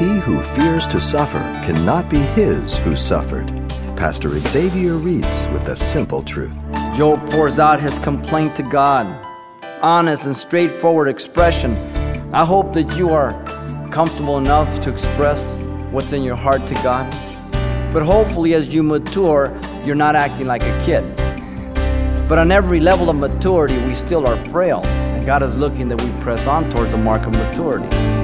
He who fears to suffer cannot be his who suffered. Pastor Xavier Reese with the simple truth. Job pours out his complaint to God. Honest and straightforward expression. I hope that you are comfortable enough to express what's in your heart to God. But hopefully, as you mature, you're not acting like a kid. But on every level of maturity, we still are frail. And God is looking that we press on towards the mark of maturity.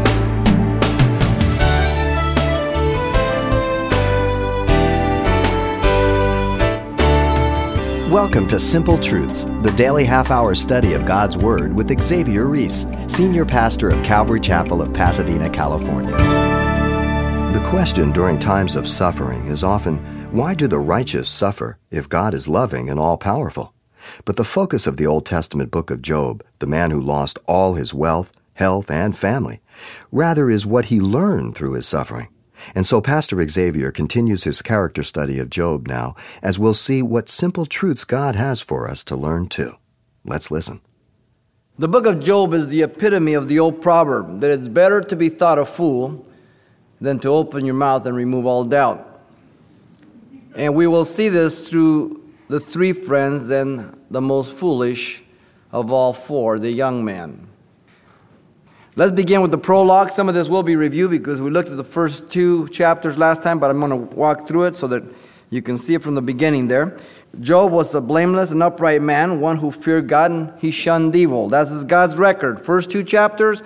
Welcome to Simple Truths, the daily half hour study of God's Word with Xavier Reese, Senior Pastor of Calvary Chapel of Pasadena, California. The question during times of suffering is often why do the righteous suffer if God is loving and all powerful? But the focus of the Old Testament book of Job, the man who lost all his wealth, health, and family, rather is what he learned through his suffering. And so Pastor Xavier continues his character study of Job now, as we'll see what simple truths God has for us to learn too. Let's listen. The book of Job is the epitome of the old proverb that it's better to be thought a fool than to open your mouth and remove all doubt. And we will see this through the three friends, then the most foolish of all four, the young man. Let's begin with the prologue. Some of this will be reviewed because we looked at the first two chapters last time, but I'm going to walk through it so that you can see it from the beginning there. Job was a blameless and upright man, one who feared God and he shunned evil. That's God's record. First two chapters,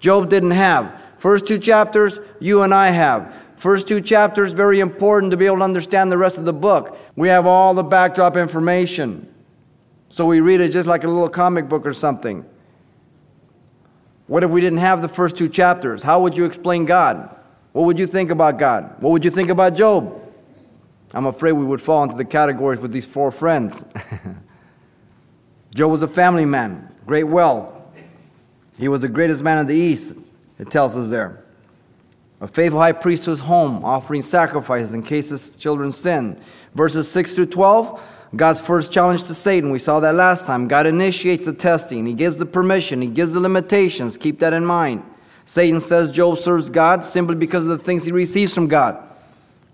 Job didn't have. First two chapters, you and I have. First two chapters, very important to be able to understand the rest of the book. We have all the backdrop information. So we read it just like a little comic book or something. What if we didn't have the first two chapters? How would you explain God? What would you think about God? What would you think about Job? I'm afraid we would fall into the categories with these four friends. Job was a family man, great wealth. He was the greatest man of the East, it tells us there. A faithful high priest to his home, offering sacrifices in case his children sin. Verses 6 through 12 God's first challenge to Satan, we saw that last time. God initiates the testing, He gives the permission, He gives the limitations. Keep that in mind. Satan says Job serves God simply because of the things he receives from God.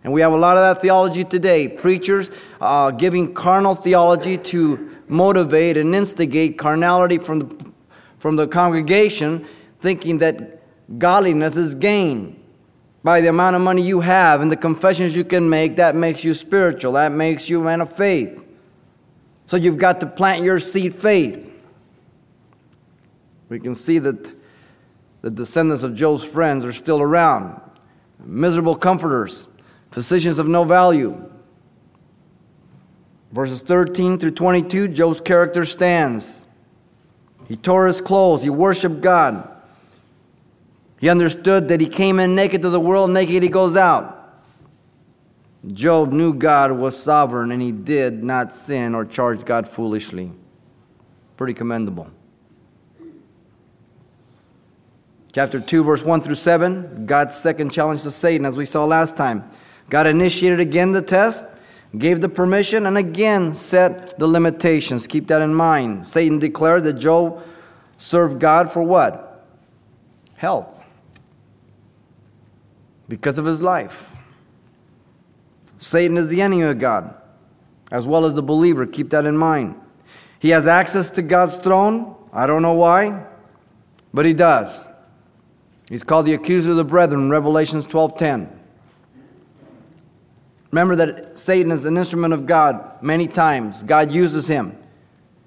And we have a lot of that theology today. Preachers uh, giving carnal theology to motivate and instigate carnality from the, from the congregation, thinking that godliness is gain by the amount of money you have and the confessions you can make. That makes you spiritual, that makes you a man of faith. So you've got to plant your seed faith. We can see that the descendants of Job's friends are still around. Miserable comforters, physicians of no value. Verses 13 through 22, Job's character stands. He tore his clothes, he worshiped God. He understood that he came in naked to the world, naked he goes out. Job knew God was sovereign and he did not sin or charge God foolishly. Pretty commendable. Chapter 2, verse 1 through 7, God's second challenge to Satan, as we saw last time. God initiated again the test, gave the permission, and again set the limitations. Keep that in mind. Satan declared that Job served God for what? Health. Because of his life. Satan is the enemy of God, as well as the believer. Keep that in mind. He has access to God's throne. I don't know why, but he does. He's called the accuser of the brethren, Revelations 12:10. Remember that Satan is an instrument of God many times. God uses him.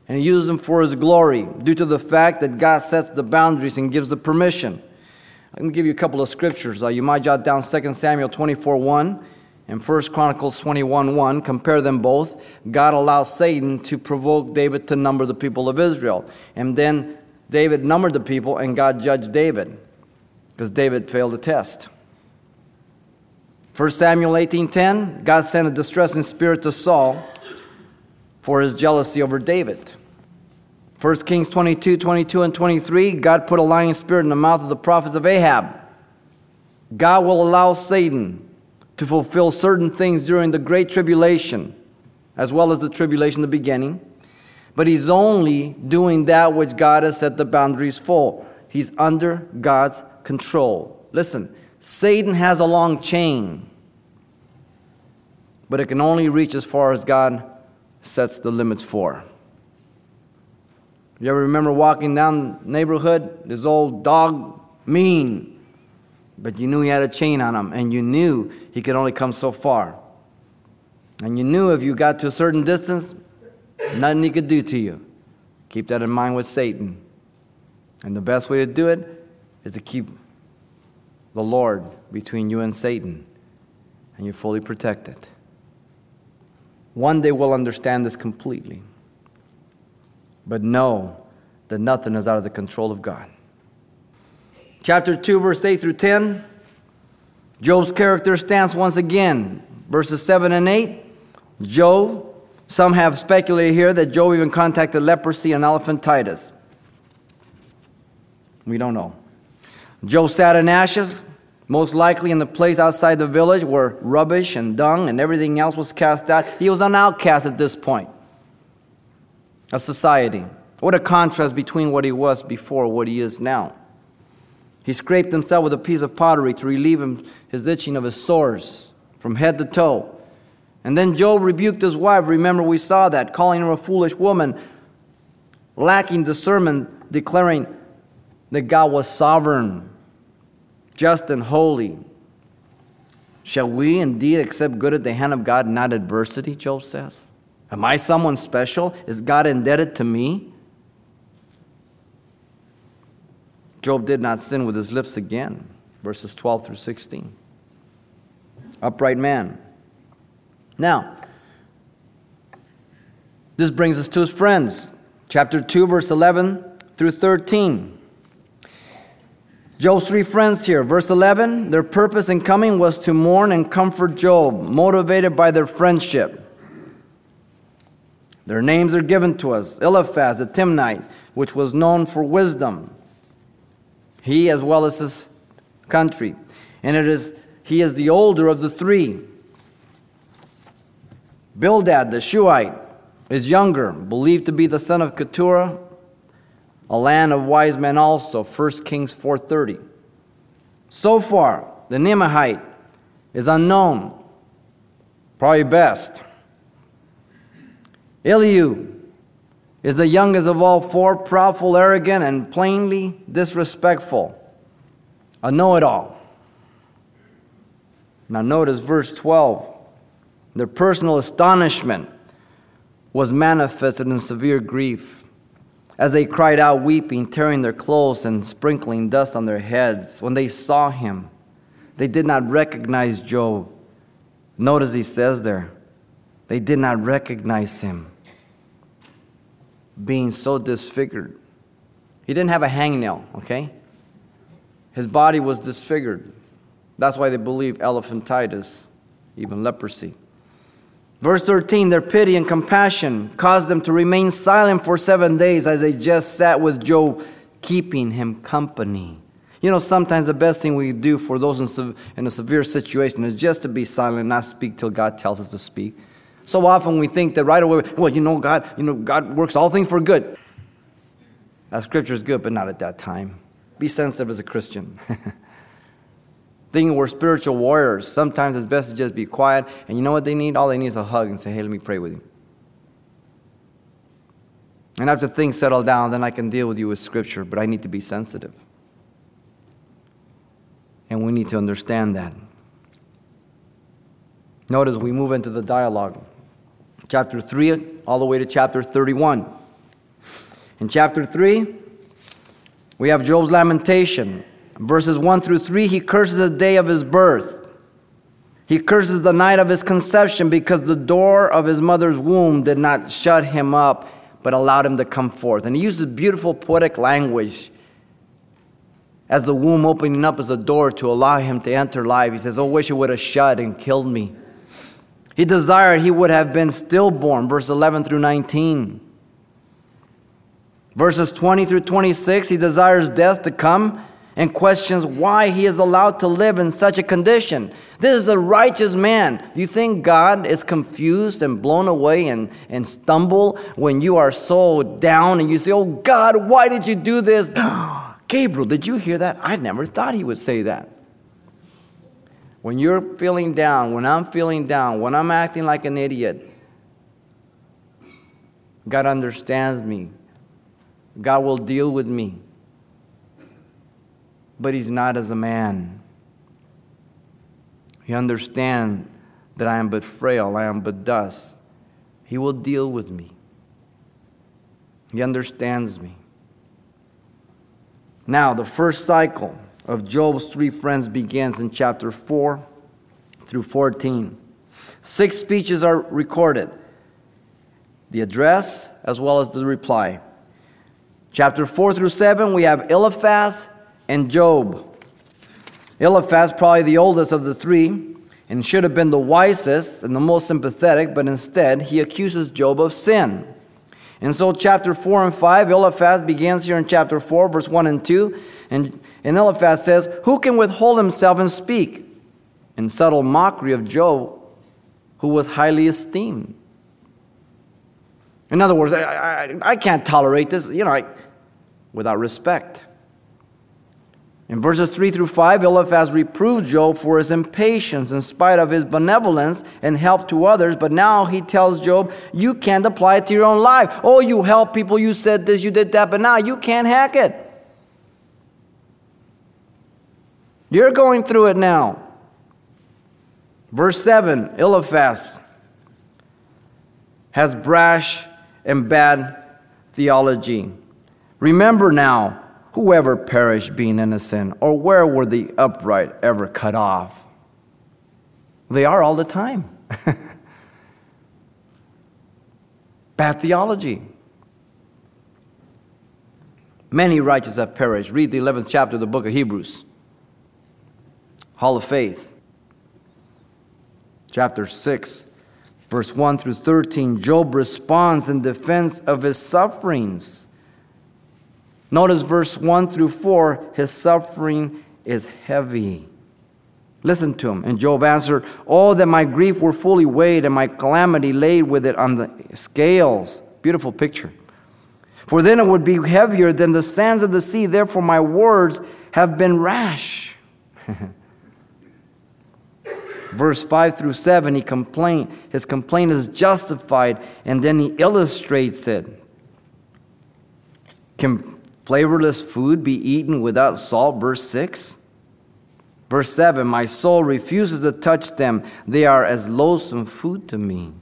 And he uses him for his glory due to the fact that God sets the boundaries and gives the permission. I'm going to give you a couple of scriptures. Uh, you might jot down 2 Samuel 24 1 in 1 Chronicles 21 1, compare them both. God allows Satan to provoke David to number the people of Israel. And then David numbered the people, and God judged David because David failed the test. 1 Samuel 18:10, God sent a distressing spirit to Saul for his jealousy over David. 1 Kings 22, 22, and 23, God put a lying spirit in the mouth of the prophets of Ahab. God will allow Satan to fulfill certain things during the great tribulation, as well as the tribulation, the beginning. But he's only doing that which God has set the boundaries for. He's under God's control. Listen, Satan has a long chain, but it can only reach as far as God sets the limits for. You ever remember walking down the neighborhood? This old dog, mean, but you knew he had a chain on him, and you knew he could only come so far. And you knew if you got to a certain distance, nothing he could do to you. Keep that in mind with Satan. And the best way to do it is to keep the Lord between you and Satan, and you're fully protected. One day we'll understand this completely. But know that nothing is out of the control of God. Chapter 2, verse 8 through 10. Job's character stands once again. Verses 7 and 8. Job, some have speculated here that Job even contacted leprosy and elephantitis. We don't know. Job sat in ashes, most likely in the place outside the village where rubbish and dung and everything else was cast out. He was an outcast at this point of society. What a contrast between what he was before what he is now. He scraped himself with a piece of pottery to relieve him, his itching of his sores from head to toe. And then Job rebuked his wife. Remember, we saw that, calling her a foolish woman, lacking discernment, declaring that God was sovereign just and holy. Shall we indeed accept good at the hand of God, not adversity? Job says. Am I someone special? Is God indebted to me? Job did not sin with his lips again. Verses 12 through 16. Upright man. Now, this brings us to his friends. Chapter 2, verse 11 through 13. Job's three friends here. Verse 11 their purpose in coming was to mourn and comfort Job, motivated by their friendship. Their names are given to us Eliphaz the Temanite, which was known for wisdom, he as well as his country. And it is he is the older of the three. Bildad the Shuhite is younger, believed to be the son of Keturah, a land of wise men also 1 kings 4.30 Zophar the Naamathite is unknown probably best elihu is the youngest of all four proudful arrogant and plainly disrespectful. A know-it-all. Now notice verse 12 their personal astonishment was manifested in severe grief as they cried out, weeping, tearing their clothes, and sprinkling dust on their heads, when they saw him, they did not recognize Job. Notice he says there, they did not recognize him, being so disfigured. He didn't have a hangnail, okay? His body was disfigured. That's why they believe elephantitis, even leprosy. Verse 13, their pity and compassion caused them to remain silent for seven days as they just sat with Job, keeping him company. You know, sometimes the best thing we do for those in, in a severe situation is just to be silent, not speak till God tells us to speak. So often we think that right away, well, you know, God, you know, God works all things for good. That scripture is good, but not at that time. Be sensitive as a Christian. thinking we're spiritual warriors. Sometimes it's best to just be quiet. And you know what they need? All they need is a hug and say, hey, let me pray with you. And after things settle down, then I can deal with you with Scripture, but I need to be sensitive. And we need to understand that. Notice we move into the dialogue. Chapter 3, all the way to chapter 31. In chapter 3, we have Job's lamentation. Verses 1 through 3, he curses the day of his birth. He curses the night of his conception because the door of his mother's womb did not shut him up, but allowed him to come forth. And he uses beautiful poetic language as the womb opening up as a door to allow him to enter life. He says, Oh, wish it would have shut and killed me. He desired he would have been stillborn, verse 11 through 19. Verses 20 through 26, he desires death to come and questions why he is allowed to live in such a condition. This is a righteous man. Do you think God is confused and blown away and, and stumble when you are so down and you say, Oh God, why did you do this? Gabriel, did you hear that? I never thought he would say that. When you're feeling down, when I'm feeling down, when I'm acting like an idiot, God understands me. God will deal with me. But He's not as a man. He understands that I am but frail, I am but dust. He will deal with me. He understands me. Now, the first cycle of Job's three friends begins in chapter 4 through 14. Six speeches are recorded the address as well as the reply. Chapter 4 through 7, we have Eliphaz and Job. Eliphaz, probably the oldest of the three, and should have been the wisest and the most sympathetic, but instead he accuses Job of sin. And so, chapter 4 and 5, Eliphaz begins here in chapter 4, verse 1 and 2. And, and Eliphaz says, Who can withhold himself and speak? In subtle mockery of Job, who was highly esteemed. In other words, I, I, I can't tolerate this, you know, I, without respect. In verses 3 through 5, Eliphaz reproved Job for his impatience in spite of his benevolence and help to others. But now he tells Job, You can't apply it to your own life. Oh, you help people, you said this, you did that, but now you can't hack it. You're going through it now. Verse 7 Eliphaz has brash and bad theology. Remember now whoever perished being innocent, or where were the upright ever cut off? They are all the time. Bad theology. Many righteous have perished. Read the 11th chapter of the book of Hebrews. Hall of Faith. Chapter 6, verse 1 through 13. Job responds in defense of his sufferings. Notice verse 1 through 4 his suffering is heavy. Listen to him. And Job answered, Oh, that my grief were fully weighed and my calamity laid with it on the scales. Beautiful picture. For then it would be heavier than the sands of the sea. Therefore, my words have been rash. Verse 5 through 7, he complain, his complaint is justified, and then he illustrates it. Can flavorless food be eaten without salt? Verse 6. Verse 7 My soul refuses to touch them, they are as loathsome food to me.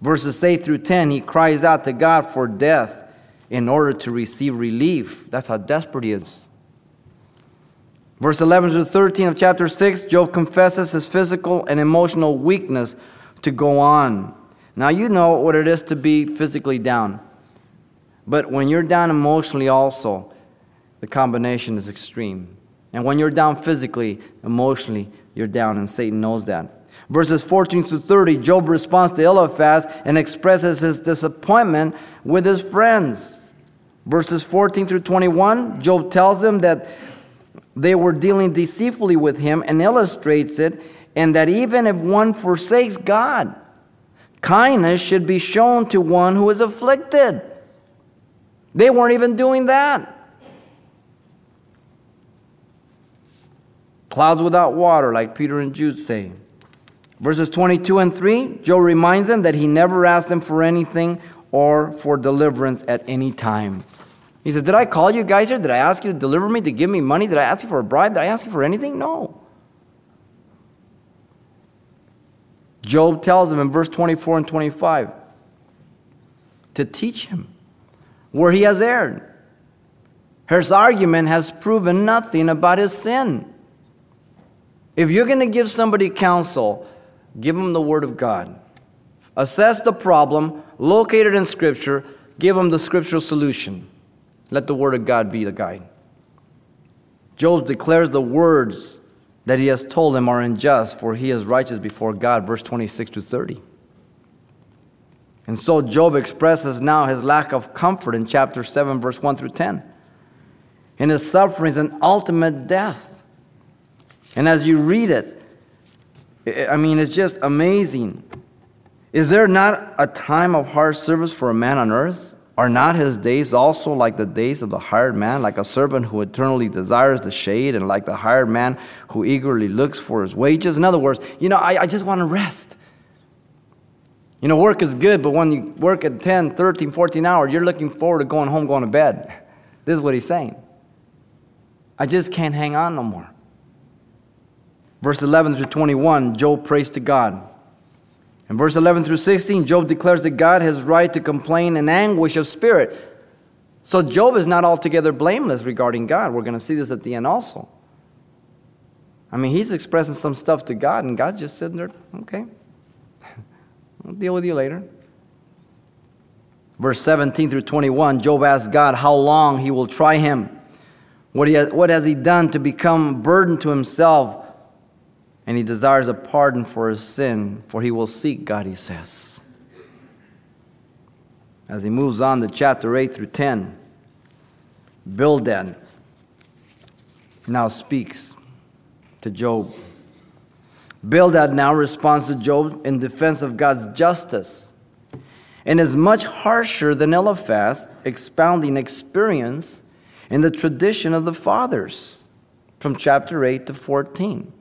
Verses 8 through 10, he cries out to God for death in order to receive relief. That's how desperate he is. Verse 11 to 13 of chapter 6, Job confesses his physical and emotional weakness to go on. Now, you know what it is to be physically down. But when you're down emotionally, also, the combination is extreme. And when you're down physically, emotionally, you're down, and Satan knows that. Verses 14 to 30, Job responds to Eliphaz and expresses his disappointment with his friends. Verses 14 through 21, Job tells them that they were dealing deceitfully with him and illustrates it, and that even if one forsakes God, kindness should be shown to one who is afflicted. They weren't even doing that. Clouds without water, like Peter and Jude say. Verses 22 and 3, Joe reminds them that he never asked them for anything or for deliverance at any time. He said, Did I call you guys here? Did I ask you to deliver me, to give me money? Did I ask you for a bribe? Did I ask you for anything? No. Job tells him in verse 24 and 25 to teach him where he has erred. His argument has proven nothing about his sin. If you're going to give somebody counsel, give them the Word of God. Assess the problem, locate it in Scripture, give them the scriptural solution. Let the Word of God be the guide. Job declares the words that he has told him are unjust, for he is righteous before God, verse 26 to 30. And so Job expresses now his lack of comfort in chapter 7, verse 1 through 10. In his sufferings and ultimate death. And as you read it, I mean, it's just amazing. Is there not a time of hard service for a man on earth? Are not his days also like the days of the hired man, like a servant who eternally desires the shade, and like the hired man who eagerly looks for his wages? In other words, you know, I, I just want to rest. You know, work is good, but when you work at 10, 13, 14 hours, you're looking forward to going home, going to bed. This is what he's saying. I just can't hang on no more. Verse 11 through 21, Job prays to God. In verse 11 through 16, Job declares that God has right to complain in anguish of spirit. So Job is not altogether blameless regarding God. We're going to see this at the end also. I mean, he's expressing some stuff to God, and God's just sitting there, okay, I'll deal with you later. Verse 17 through 21, Job asks God how long he will try him. What, he has, what has he done to become burden to himself? And he desires a pardon for his sin, for he will seek God, he says. As he moves on to chapter 8 through 10, Bildad now speaks to Job. Bildad now responds to Job in defense of God's justice and is much harsher than Eliphaz, expounding experience in the tradition of the fathers from chapter 8 to 14.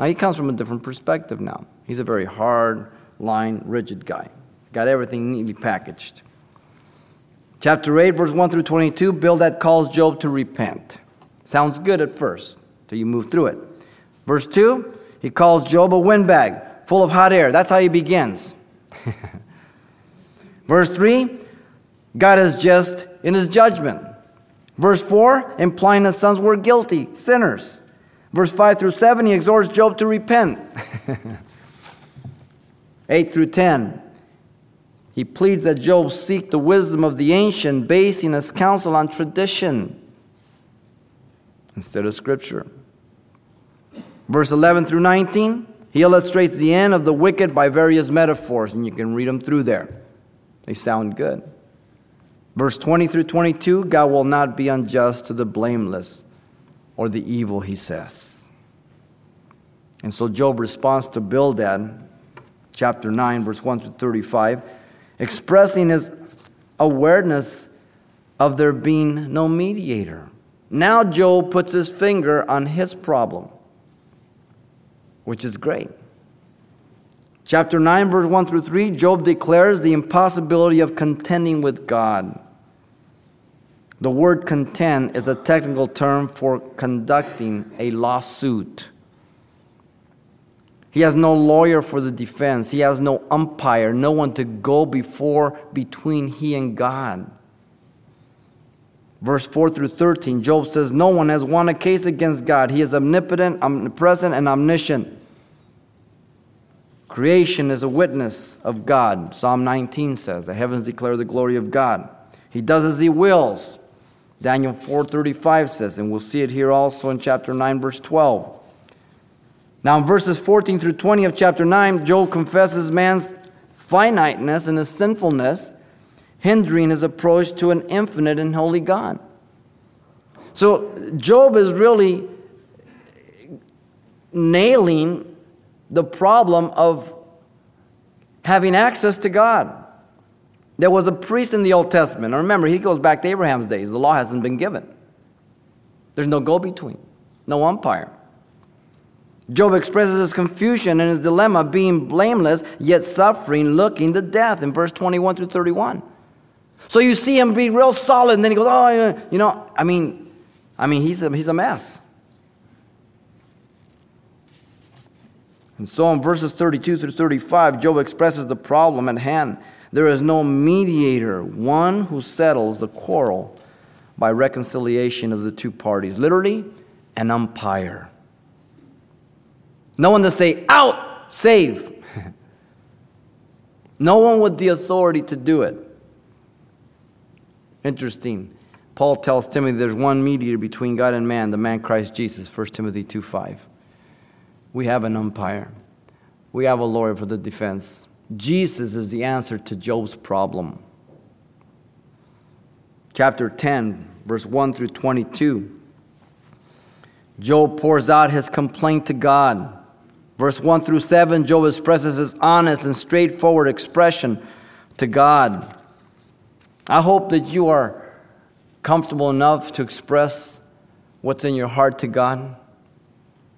Now, he comes from a different perspective now. He's a very hard line, rigid guy. Got everything neatly packaged. Chapter 8, verse 1 through 22, Bildad calls Job to repent. Sounds good at first, till you move through it. Verse 2, he calls Job a windbag, full of hot air. That's how he begins. Verse 3, God is just in his judgment. Verse 4, implying his sons were guilty, sinners. Verse 5 through 7, he exhorts Job to repent. 8 through 10, he pleads that Job seek the wisdom of the ancient, basing his counsel on tradition instead of scripture. Verse 11 through 19, he illustrates the end of the wicked by various metaphors, and you can read them through there. They sound good. Verse 20 through 22, God will not be unjust to the blameless or the evil, he says. And so Job responds to Bildad, chapter 9, verse 1 through 35, expressing his awareness of there being no mediator. Now Job puts his finger on his problem, which is great. Chapter 9, verse 1 through 3, Job declares the impossibility of contending with God. The word contend is a technical term for conducting a lawsuit. He has no lawyer for the defense. He has no umpire, no one to go before between he and God. Verse 4 through 13, Job says, No one has won a case against God. He is omnipotent, omnipresent, and omniscient. Creation is a witness of God. Psalm 19 says, The heavens declare the glory of God. He does as he wills. Daniel 4:35 says, and we'll see it here also in chapter 9 verse 12. Now in verses 14 through 20 of chapter 9, Job confesses man's finiteness and his sinfulness, hindering his approach to an infinite and holy God. So Job is really nailing the problem of having access to God. There was a priest in the Old Testament. Remember, he goes back to Abraham's days. The law hasn't been given. There's no go between, no umpire. Job expresses his confusion and his dilemma, being blameless, yet suffering, looking to death in verse 21 through 31. So you see him be real solid, and then he goes, Oh, you know, I mean, I mean, he's a, he's a mess. And so in verses 32 through 35, Job expresses the problem at hand. There is no mediator, one who settles the quarrel by reconciliation of the two parties. Literally, an umpire. No one to say, out, save. no one with the authority to do it. Interesting. Paul tells Timothy there's one mediator between God and man, the man Christ Jesus, 1 Timothy 2 5. We have an umpire, we have a lawyer for the defense. Jesus is the answer to Job's problem. Chapter 10, verse 1 through 22. Job pours out his complaint to God. Verse 1 through 7, Job expresses his honest and straightforward expression to God. I hope that you are comfortable enough to express what's in your heart to God.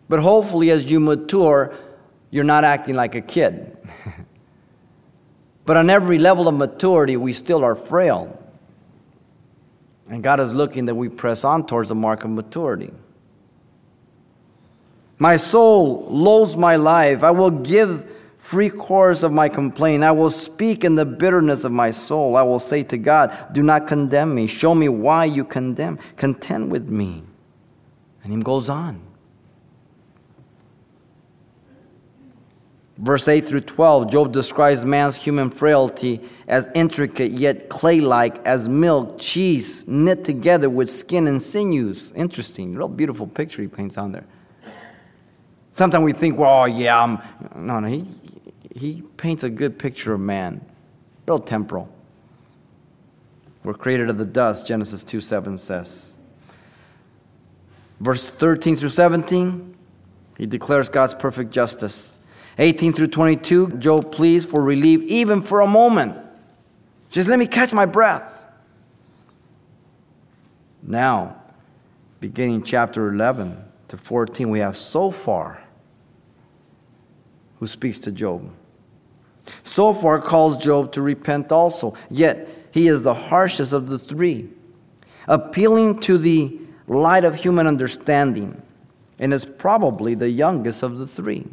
But hopefully, as you mature, you're not acting like a kid. but on every level of maturity, we still are frail. And God is looking that we press on towards the mark of maturity. My soul loathes my life. I will give free course of my complaint. I will speak in the bitterness of my soul. I will say to God, Do not condemn me. Show me why you condemn. Contend with me. And he goes on. Verse 8 through 12, Job describes man's human frailty as intricate yet clay like, as milk, cheese knit together with skin and sinews. Interesting, real beautiful picture he paints on there. Sometimes we think, well, yeah, I'm. No, no, he, he paints a good picture of man, real temporal. We're created of the dust, Genesis 2 7 says. Verse 13 through 17, he declares God's perfect justice. 18 through 22, Job pleads for relief even for a moment. Just let me catch my breath. Now, beginning chapter 11 to 14, we have Zophar who speaks to Job. Zophar calls Job to repent also, yet he is the harshest of the three, appealing to the light of human understanding, and is probably the youngest of the three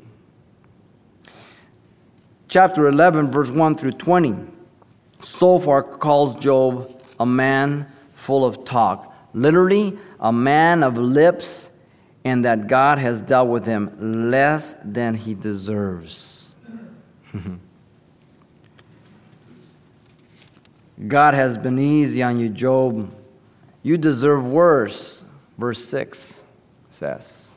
chapter 11, verse 1 through 20, Zophar calls Job a man full of talk. Literally, a man of lips, and that God has dealt with him less than he deserves. God has been easy on you, Job. You deserve worse. Verse 6 says.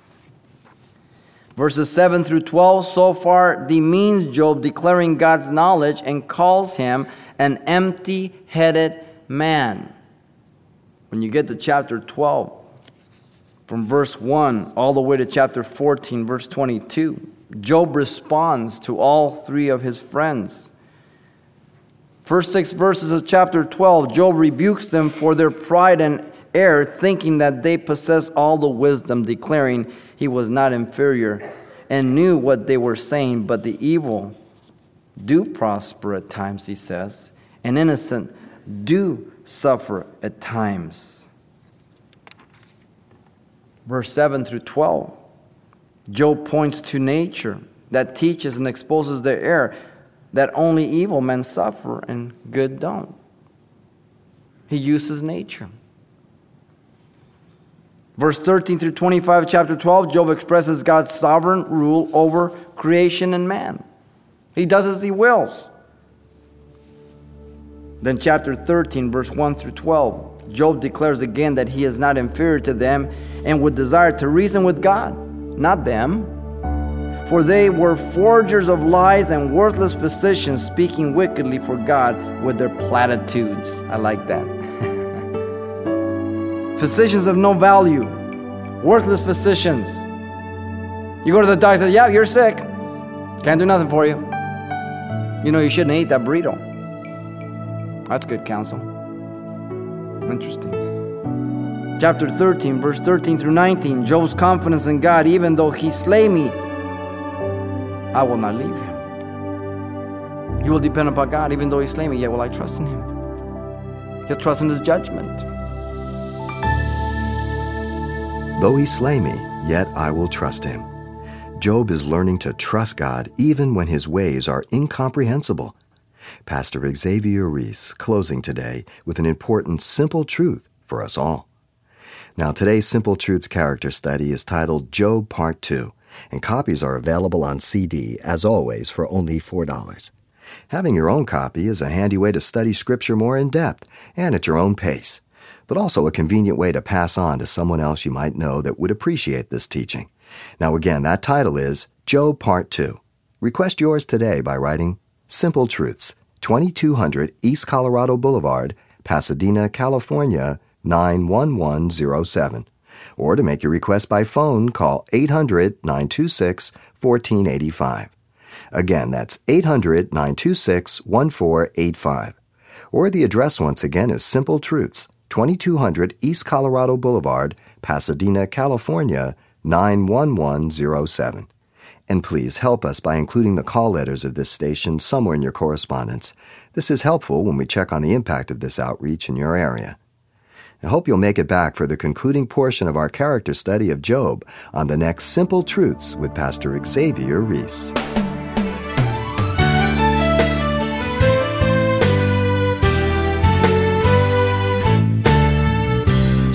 Verses 7 through 12 Zophar demeans Job, declaring God's knowledge, and calls him an empty headed man. When you get to chapter 12, from verse 1 all the way to chapter 14, verse 22, Job responds to all three of his friends. First six verses of chapter 12, Job rebukes them for their pride and error, thinking that they possess all the wisdom, declaring, he was not inferior and knew what they were saying, but the evil do prosper at times, he says, and innocent do suffer at times. Verse 7 through 12, Job points to nature that teaches and exposes the error that only evil men suffer and good don't. He uses nature. Verse 13 through 25, chapter 12, Job expresses God's sovereign rule over creation and man. He does as he wills. Then, chapter 13, verse 1 through 12, Job declares again that he is not inferior to them and would desire to reason with God, not them. For they were forgers of lies and worthless physicians speaking wickedly for God with their platitudes. I like that. Physicians of no value, worthless physicians. You go to the doctor and say, Yeah, you're sick. Can't do nothing for you. You know, you shouldn't eat that burrito. That's good counsel. Interesting. Chapter 13, verse 13 through 19 Job's confidence in God, even though he slay me, I will not leave him. He will depend upon God, even though he slay me, yet will I trust in him. He'll trust in his judgment. Though he slay me, yet I will trust him. Job is learning to trust God even when his ways are incomprehensible. Pastor Xavier Reese closing today with an important simple truth for us all. Now, today's Simple Truths character study is titled Job Part 2, and copies are available on CD, as always, for only $4. Having your own copy is a handy way to study Scripture more in depth and at your own pace but also a convenient way to pass on to someone else you might know that would appreciate this teaching. Now, again, that title is Job Part 2. Request yours today by writing Simple Truths, 2200 East Colorado Boulevard, Pasadena, California, 91107. Or to make your request by phone, call 800 926 1485. Again, that's 800 926 1485 or the address once again is Simple Truths, 2200 East Colorado Boulevard, Pasadena, California, 91107. And please help us by including the call letters of this station somewhere in your correspondence. This is helpful when we check on the impact of this outreach in your area. I hope you'll make it back for the concluding portion of our character study of Job on the next Simple Truths with Pastor Xavier Reese.